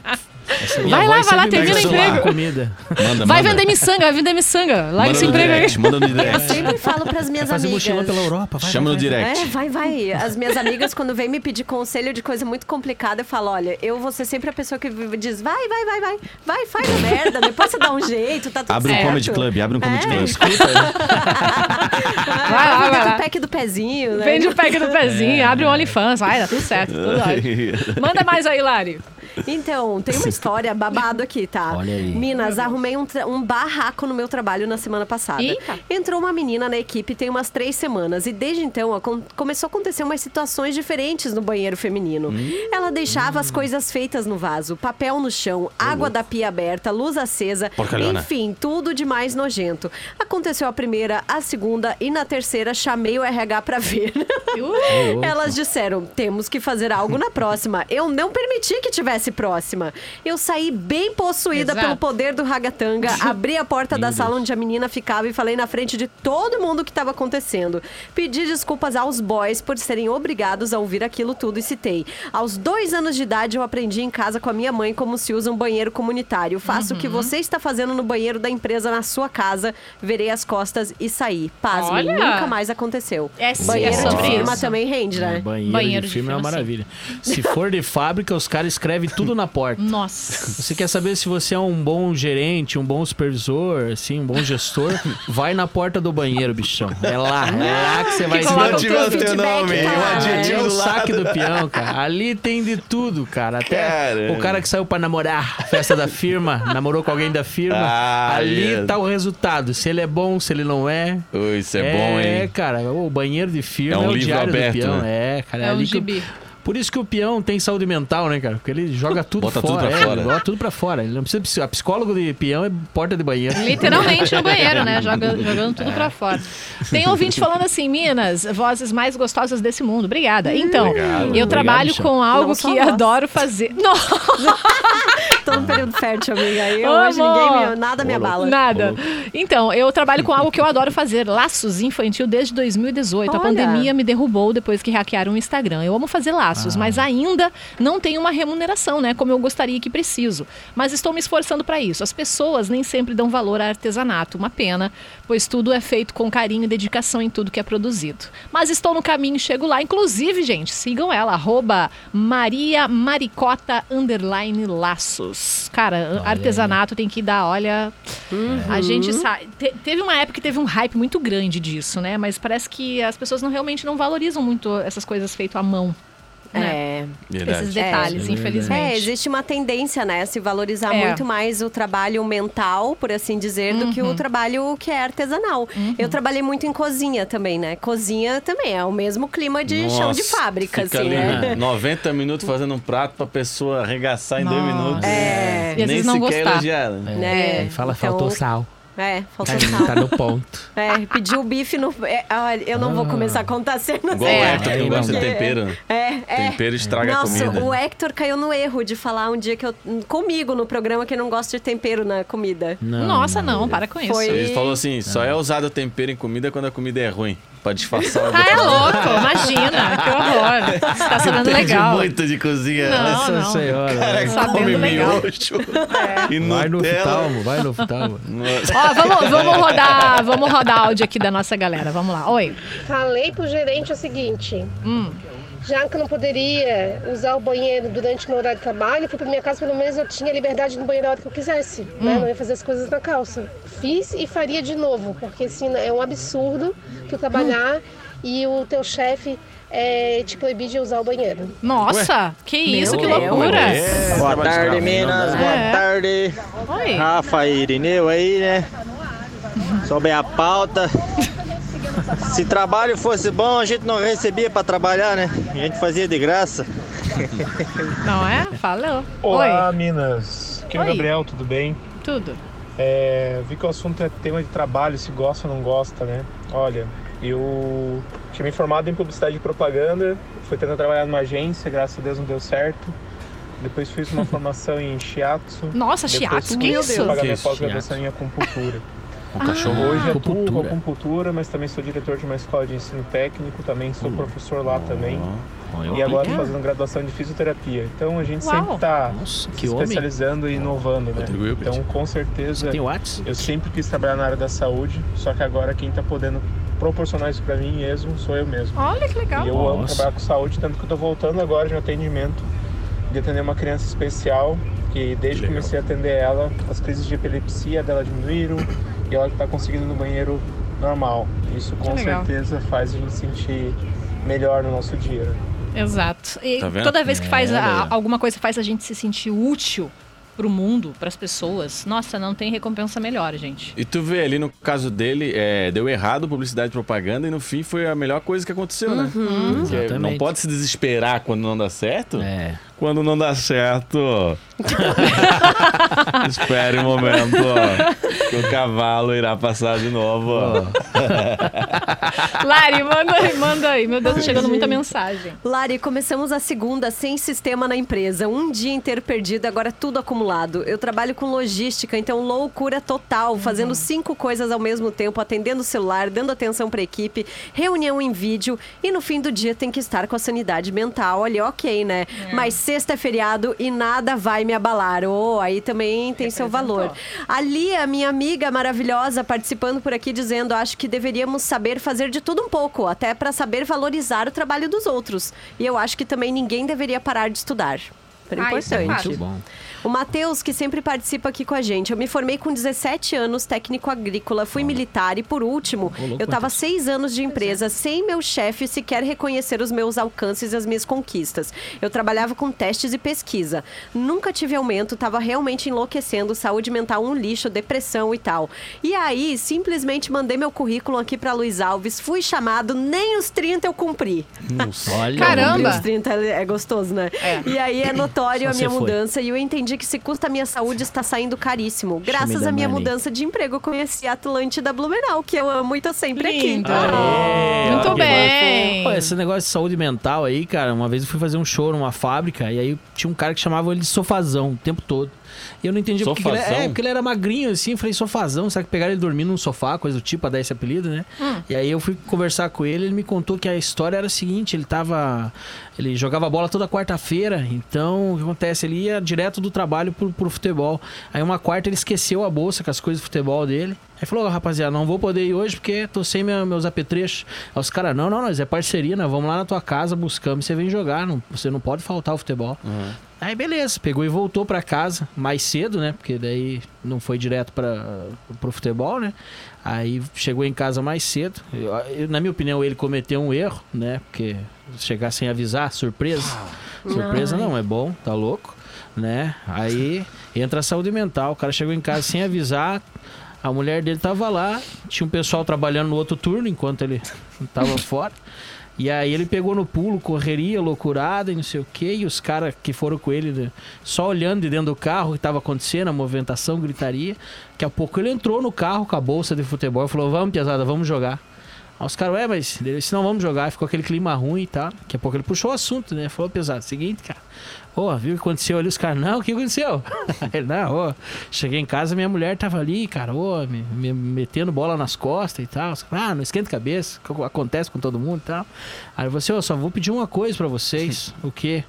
Ai, Vai lá, vai lá, termina o emprego. Comida. manda, Vai manda. vender miçanga, vai vender miçanga. Larga Manda esse emprego aí. direct, manda no Eu direct. sempre falo pras minhas Fazer amigas. mochila pela Europa. Vai, Chama vai, no vai. direct. É, vai, vai. As minhas amigas, quando vêm me pedir conselho de coisa muito complicada, eu falo: olha, eu vou ser sempre a pessoa que diz: vai, vai, vai, vai, vai, faz a merda, depois você dá um jeito, tá tudo Abre um certo. comedy club, abre um comedy É. club. Vai lá, vai Vende lá. o pack do pezinho, né? Vende o pack do pezinho, abre o OnlyFans, vai, dá tudo certo. Tudo [LAUGHS] ótimo. Manda mais aí, Lari. Então, tem uma história babado aqui, tá? Olha aí. Minas, arrumei um, um barraco no meu trabalho na semana passada. Eita. Entrou uma menina na equipe tem umas três semanas e desde então acon- começou a acontecer umas situações diferentes no banheiro feminino. Hum. Ela deixava as coisas feitas no vaso, papel no chão, água da pia aberta, luz acesa, Porcalhona. enfim, tudo de mais nojento. Aconteceu a primeira, a segunda e na terceira chamei o RH pra ver. [LAUGHS] Elas disseram: temos que fazer algo na próxima. Eu não permiti que tivesse próxima. Eu saí bem possuída Exato. pelo poder do ragatanga, [LAUGHS] abri a porta da sala onde a menina ficava e falei na frente de todo mundo o que estava acontecendo. Pedi desculpas aos boys por serem obrigados a ouvir aquilo tudo e citei. Aos dois anos de idade, eu aprendi em casa com a minha mãe como se usa um banheiro comunitário. Faça o que você está fazendo no banheiro da empresa na sua casa, verei as costas e saí. Pasme, Olha! nunca mais aconteceu. É sim, banheiro é de firma isso. também rende, né? Banheiro, Banheiro de de filme é uma filme, sim. maravilha. Se for de fábrica, os caras escrevem tudo na porta. Nossa. Você quer saber se você é um bom gerente, um bom supervisor, assim, um bom gestor? Vai na porta do banheiro, bichão. É lá, é lá que você vai não o tiver o teu nome, É o saque do peão, cara. Ali tem de tudo, cara. Até Caramba. o cara que saiu pra namorar, festa da firma, namorou com alguém da firma. Ah, ali yeah. tá o resultado. Se ele é bom, se ele não é. Ui, isso é, bom, É, hein? cara, o banheiro de firma É é, um o livro diário aberto, do peão. né? É, cara, é, É um ali que o- gibi. Por isso que o peão tem saúde mental, né, cara? Porque ele joga tudo Bota tudo fora. pra é, fora. Ele bota tudo pra fora. Ele não precisa. A psicólogo de peão é porta de banheiro. Literalmente no banheiro, né? Joga- jogando tudo pra fora. Tem ouvinte falando assim, Minas, vozes mais gostosas desse mundo. Obrigada. Então, Obrigado. eu trabalho com algo que adoro fazer. [LAUGHS] Nossa! Tô no período fértil, amiga. Eu, Ô, hoje amor. ninguém me, nada me abala. Nada. Então, eu trabalho com algo que eu adoro fazer, laços infantil desde 2018. A Olha. pandemia me derrubou depois que hackearam o Instagram. Eu amo fazer laços, mas ainda não tenho uma remuneração, né, como eu gostaria que preciso. Mas estou me esforçando para isso. As pessoas nem sempre dão valor a artesanato, uma pena, pois tudo é feito com carinho e dedicação em tudo que é produzido. Mas estou no caminho e chego lá. Inclusive, gente, sigam ela, arroba Maria Maricota underline laços. Cara, artesanato tem que dar, olha. A gente sabe. te- teve uma época que teve um hype muito grande disso, né? Mas parece que as pessoas não realmente não valorizam muito essas coisas feitas à mão. Né? É. Verdade. Esses detalhes, É, infelizmente. É, existe uma tendência, né, se valorizar É. muito mais o trabalho mental, por assim dizer, do que o trabalho que é artesanal. Eu trabalhei muito em cozinha também, né? Cozinha também é o mesmo clima de chão de Nossa, fábrica, fica assim, ali né? 90 minutos fazendo um prato pra pessoa arregaçar em dois Nossa. minutos. É. E às Nem vezes não sequer gostar. elogiar. né? Né? É, fala, Então, faltou sal. É, faltou Tá, sal. tá no ponto. É, pediu o bife no. é, olha, eu não vou começar a contar cenas. Igual É. o Hector, que gosta de tempero. né? É, é. Tempero estraga Nossa, a comida. o Hector caiu no erro de falar um dia que eu. comigo no programa que não gosta de tempero na comida. Não, Nossa, não, para com isso. Foi- Ele falou assim, só é usado tempero em comida quando a comida é ruim. Pra disfarçar o [LAUGHS] Ah, é louco, imagina, que horror. Você tá sabendo Entende legal. muito de cozinha. Não, Nossa não. senhora. Cara, Sabendo come legal. miojo e Vai no oftalmo, vai no oftalmo. Ó, vamos, vamos rodar, vamos rodar áudio aqui da nossa galera. Vamos lá. Oi. Falei pro gerente o seguinte: Hum. Já que eu não poderia usar o banheiro durante o meu horário de trabalho, fui pra minha casa, pelo menos eu tinha liberdade no banheiro a hora que eu quisesse. Né? Não ia fazer as coisas na calça. Fiz e faria de novo, porque assim, é um absurdo tu trabalhar e o teu chefe é, te proibir de usar o banheiro. Nossa, que isso, que Deus. loucura. É, Boa tarde, Minas. Boa É. tarde. Oi. Rafa e Irineu aí, né? Sobre a pauta. Se trabalho fosse bom, a gente não recebia pra trabalhar, né? A gente fazia de graça. [LAUGHS] Não é? Falou. Olá, Minas. Aqui é o Oi. Gabriel, tudo bem? Oi, tudo. É, vi que o assunto é tema de trabalho, se gosta ou não gosta, né? Olha, eu tinha me formado em publicidade e propaganda, fui tentar trabalhar numa agência, graças a Deus não deu certo. Depois fiz uma [LAUGHS] formação em shiatsu. Nossa, Depois shiatsu, que isso? pagar Que minha pós-graduação em acupuntura. Um cachorro. Hoje atuo com Acupuntura. acupuntura, mas também sou diretor de uma escola de ensino técnico, também sou professor lá também. Olha, E agora estou fazendo graduação de fisioterapia. Então a gente Uau. sempre está se que homem. especializando e inovando, né? Então com certeza eu sempre quis trabalhar na área da saúde, só que agora quem está podendo proporcionar isso para mim mesmo sou eu mesmo. Olha que legal. E eu amo Nossa. trabalhar com saúde, tanto que eu tô voltando agora de um atendimento de atender uma criança especial, que desde que comecei a atender ela, as crises de epilepsia dela diminuíram e ela tá conseguindo ir no banheiro normal. Isso com certeza faz a gente sentir melhor no nosso dia. né? Exato. E Tá toda vez que faz É, a- alguma coisa faz a gente se sentir útil pro mundo, pras pessoas. Nossa, não tem recompensa melhor, gente. E tu vê ali no caso dele, é, deu errado publicidade e propaganda e no fim foi a melhor coisa que aconteceu, né? Uhum. Não Exatamente. pode se desesperar quando não dá certo. É. Quando não dá certo, [LAUGHS] espere um momento que o cavalo irá passar de novo. [LAUGHS] Lari, manda aí, manda aí. Meu Deus, tá chegando muita mensagem. Lari, começamos a segunda sem sistema na empresa. Um dia inteiro perdido, agora tudo acumulado. Eu trabalho com logística, então loucura total, fazendo cinco coisas ao mesmo tempo, atendendo o celular, dando atenção pra equipe, reunião em vídeo e no fim do dia tem que estar com a sanidade mental. Olha, ok, né? Mas sexta é feriado e nada vai me abalar. Oh, aí também tem seu valor. A Lia, minha amiga maravilhosa, participando por aqui, dizendo: acho que deveríamos saber fazer de tudo um pouco, até para saber valorizar o trabalho dos outros. E eu acho que também ninguém deveria parar de estudar. Super Ah, isso é importante. Muito bom. O Matheus, que sempre participa aqui com a gente. Eu me formei com 17 anos, técnico agrícola, fui militar e, por último, louco, eu tava Matheus. seis anos de empresa sem meu chefe sequer reconhecer os meus alcances e as minhas conquistas. Eu trabalhava com testes e pesquisa. Nunca tive aumento, tava realmente enlouquecendo, saúde mental um lixo, depressão e tal. E aí, simplesmente mandei meu currículo aqui pra Luiz Alves, fui chamado, nem os 30 eu cumpri. Olha. [LAUGHS] Caramba. Os 30 é gostoso, né? É. E aí é [CLEARS THROAT] notório Só a minha foi. mudança e eu entendi que se custa a minha saúde está saindo caríssimo. Graças à minha money. mudança de emprego, eu conheci a Atlântida Blumenau, que eu amo e tô sempre Lindo. aqui. Aê, Muito bem. Pô, esse negócio de saúde mental aí, cara, uma vez eu fui fazer um show numa fábrica e aí tinha um cara que chamava ele de sofazão o tempo todo. E eu não entendi porque, que ele, Sofazão? é, porque ele era magrinho assim, eu falei sofazão, será que pegaram ele dormindo num sofá, coisa do tipo, a dar esse apelido, né? E aí eu fui conversar com ele, ele me contou que a história era a seguinte, ele tava ele jogava bola toda quarta-feira, então o que acontece, ele ia direto do trabalho pro, pro futebol. Aí uma quarta ele esqueceu a bolsa com as coisas de futebol dele. Aí falou, "Ó, rapaziada, não vou poder ir hoje porque tô sem minha- meus apetrechos. Aí os caras, não, não, nós é parceria, nós vamos lá na tua casa, buscamos, você vem jogar, não, você não pode faltar o futebol. Aí beleza, pegou e voltou pra casa mais cedo, né? Porque daí não foi direto para pro futebol, né? Aí chegou em casa mais cedo. Eu- eu- na minha opinião, ele cometeu um erro, né? Porque chegar sem avisar, surpresa. Surpresa não, é bom, tá louco, né? Aí entra a saúde mental. O cara chegou em casa sem avisar. A mulher dele tava lá, tinha um pessoal trabalhando no outro turno enquanto ele [LAUGHS] tava fora. E aí ele pegou no pulo, correria, loucurada e não sei o quê. E os caras que foram com ele, né, só olhando de dentro do carro o que estava acontecendo, a movimentação, gritaria. Daqui a pouco ele entrou no carro com a bolsa de futebol e falou: Vamos, pesada, vamos jogar. Aí os caras, ué, mas ele disse, não, vamos jogar. Ficou aquele clima ruim e tal. Daqui a pouco ele puxou o assunto, né? Falou, pesado, seguinte, cara. Ô, viu o que aconteceu ali? Os caras, não, o que aconteceu? [LAUGHS] ele, não, ô, cheguei em casa, minha mulher tava ali, cara, ô, me, me metendo bola nas costas e tal. Ah, não esquenta a cabeça, que acontece com todo mundo e tal. Aí você, ô, só vou pedir uma coisa pra vocês. [LAUGHS] o quê?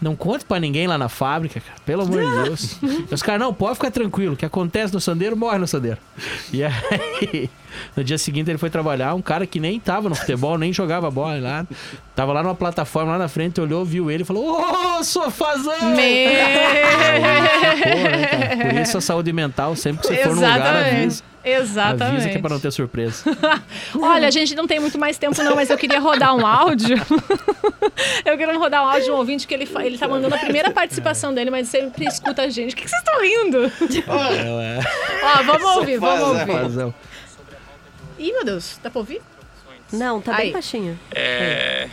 Não conta pra ninguém lá na fábrica, cara. Pelo amor de [LAUGHS] Deus. Os caras, não, pode ficar tranquilo. O que acontece no sandeiro, morre no sandeiro. E aí, [LAUGHS] no dia seguinte ele foi trabalhar. Um cara que nem tava no futebol, nem jogava bola lá. Tava lá numa plataforma lá na frente, olhou, viu ele e falou: Ô, sofazão! Sacou, né, cara? Por isso a saúde mental, sempre que você for num lugar, Exatamente. avisa. Exatamente. Avisa que é pra não ter surpresa. [LAUGHS] Olha, a gente não tem muito mais tempo não, mas eu queria rodar um áudio. [LAUGHS] eu queria rodar um áudio de um ouvinte que ele, fa- ele tá mandando a primeira participação dele, mas sempre escuta a gente. O que, que vocês estão rindo? É, Ó, vamos ouvir, vamos ouvir. Sofazão. Ih, meu Deus, dá pra ouvir? Não, tá Aí. bem baixinho. É,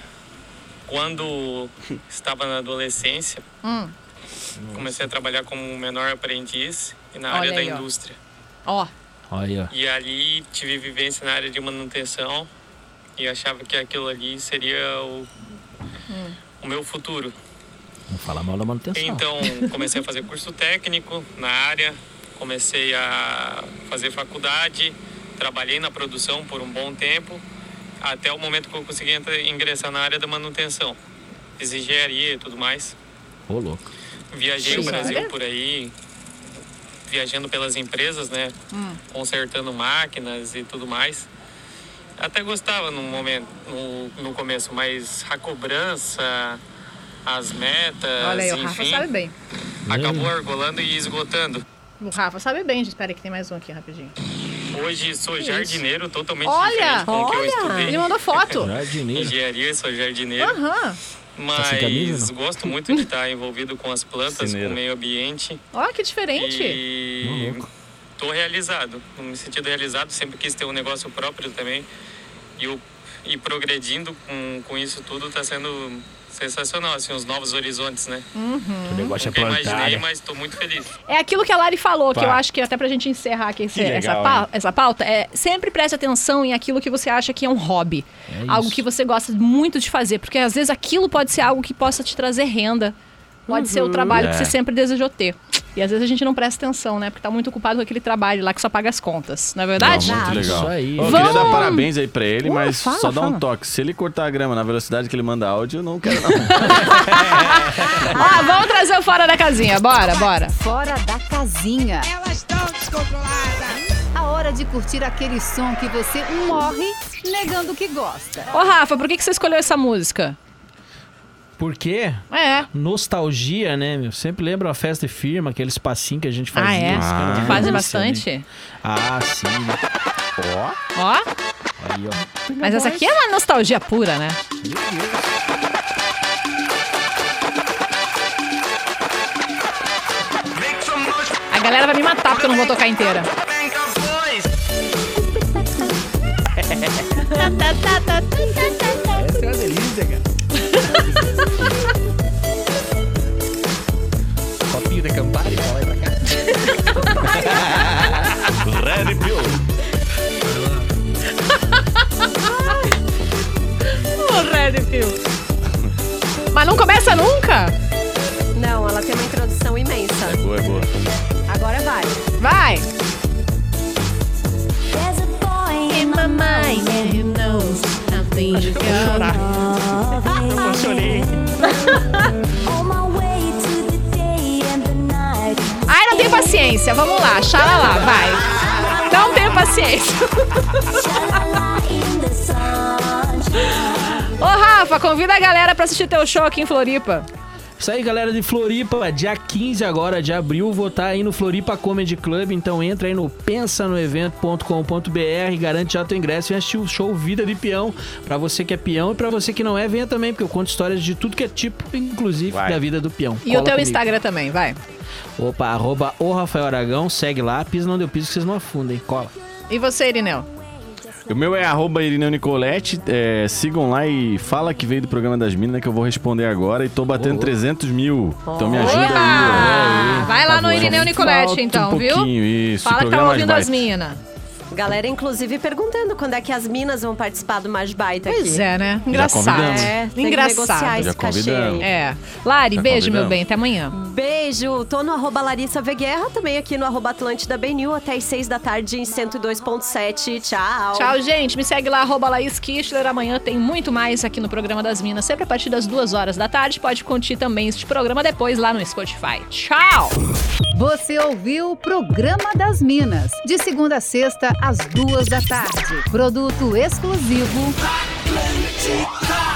quando estava na adolescência, Hum. comecei a trabalhar como menor aprendiz e na Olha área da aí, ó. indústria. Ó. Olha. E ali tive vivência na área de manutenção e achava que aquilo ali seria o, Hum. o meu futuro. Não fala mal da manutenção. Então, [LAUGHS] comecei a fazer curso técnico na área, comecei a fazer faculdade, trabalhei na produção por um bom tempo, até o momento que eu consegui entrar- ingressar na área da manutenção. Fiz engenharia e tudo mais. Ô, louco. Viajei o Sim. Brasil Olha. por aí, viajando pelas empresas, né? Hum. Consertando máquinas e tudo mais. Até gostava no momento, no, no começo, mas a cobrança, as metas, Olha aí, o Rafa enfim, sabe bem. acabou argolando e esgotando. O Rafa sabe bem, gente. Espera aí que tem mais um aqui rapidinho. Hoje sou Que isso? jardineiro, totalmente Olha, diferente que eu estudei. Ele mandou foto. [LAUGHS] Jardineiro. Engenharia, sou jardineiro. Aham. Camisa, Mas não? gosto muito de estar envolvido com as plantas, com Piscineiro. o meio ambiente. Ó, que diferente. E tô realizado, me sentindo realizado, sempre quis ter um negócio próprio também. E, o, e progredindo com, com isso tudo tá sendo sensacional, assim, os novos horizontes, né? Uhum. O negócio é Nunca plantar. imaginei, né? mas tô muito feliz. É aquilo que a Lari falou, que Pá. eu acho que até pra gente encerrar aqui esse- legal, essa, pau- hein? essa pauta, é sempre preste atenção em aquilo que você acha que é um hobby. É algo isso. que você gosta muito de fazer, porque às vezes aquilo pode ser algo que possa te trazer renda. Pode ser o trabalho que É. você sempre desejou ter. E às vezes a gente não presta atenção, né? Porque tá muito ocupado com aquele trabalho lá que só paga as contas, não é verdade? Não, muito legal. Isso aí. Eu Vamos! queria dar parabéns aí pra ele, Uh, mas fala, só dar um toque. Se ele cortar a grama na velocidade que ele manda áudio, eu não quero não. [LAUGHS] Ah, vamos trazer o fora da casinha. Bora, bora. Fora da casinha. Elas estão descontroladas. A hora de curtir aquele som que você morre negando que gosta. Ô, Rafa, por que, que você escolheu essa música? Por quê? É. Nostalgia, né, meu? Sempre lembra uma festa de firma, aquele espacinho que a gente fazia. Ah, é? Cara Que é fazem né? bastante? Ah, sim. Ó. Ó. Aí, ó. Mas essa aqui é uma nostalgia pura, né? A galera vai me matar porque eu não vou tocar inteira. [LAUGHS] Essa é uma delícia, cara. Copinho da Campari, fala aí pra cá. Red Pill. O Red Pill. Mas não começa nunca? Não, ela tem uma introdução imensa. É boa, é boa. Agora vai. Vai. Emocionei. Ai, não tenho paciência. Vamos lá, chala lá, vai. Não tenho paciência. Ô, Rafa, convida a galera pra assistir teu show aqui em Floripa. Isso aí, galera de Floripa, dia 15 agora de abril, vou estar aí no Floripa Comedy Club, então entra aí no pensanoevento.com.br, garante já teu ingresso e vem assistir o show Vida de Peão, pra você que é peão e pra você que não é, venha também, porque eu conto histórias de tudo que é tipo, inclusive Vai. da vida do peão. E Cola o teu comigo. Instagram também, vai. Opa, arroba o Rafael Aragão, segue lá, pisa não deu piso que vocês não afundem, cola. E você, Irineu? O meu é arroba Irineu Nicolete. É, sigam lá e fala que veio do programa das minas que eu vou responder agora. E tô batendo 300 mil. Então me ajuda aí, ó. Vai lá Tá no bom. Irineu Nicolete, então, um viu? isso. Fala que tá ouvindo as minas. Galera, inclusive, perguntando quando é que as minas vão participar do Mais Baita aqui. Pois é, né? Engraçado. É, tem Engraçado. que negociar Já esse cachê convidamos. É. Lari, Já beijo, meu convidamos. bem. Até amanhã. Beijo, tô no arroba Larissa Veguerra, também aqui no arroba Atlântida BNU, até às 6 da tarde em 102.7. Tchau. Tchau, gente. Me segue lá, arroba Laís Kistler. Amanhã tem muito mais aqui no programa das Minas, sempre a partir das duas horas da tarde. Pode curtir também este programa depois lá no Spotify. Tchau! Você ouviu o Programa das Minas, de segunda a sexta, às duas da tarde. Produto exclusivo. Atlântica.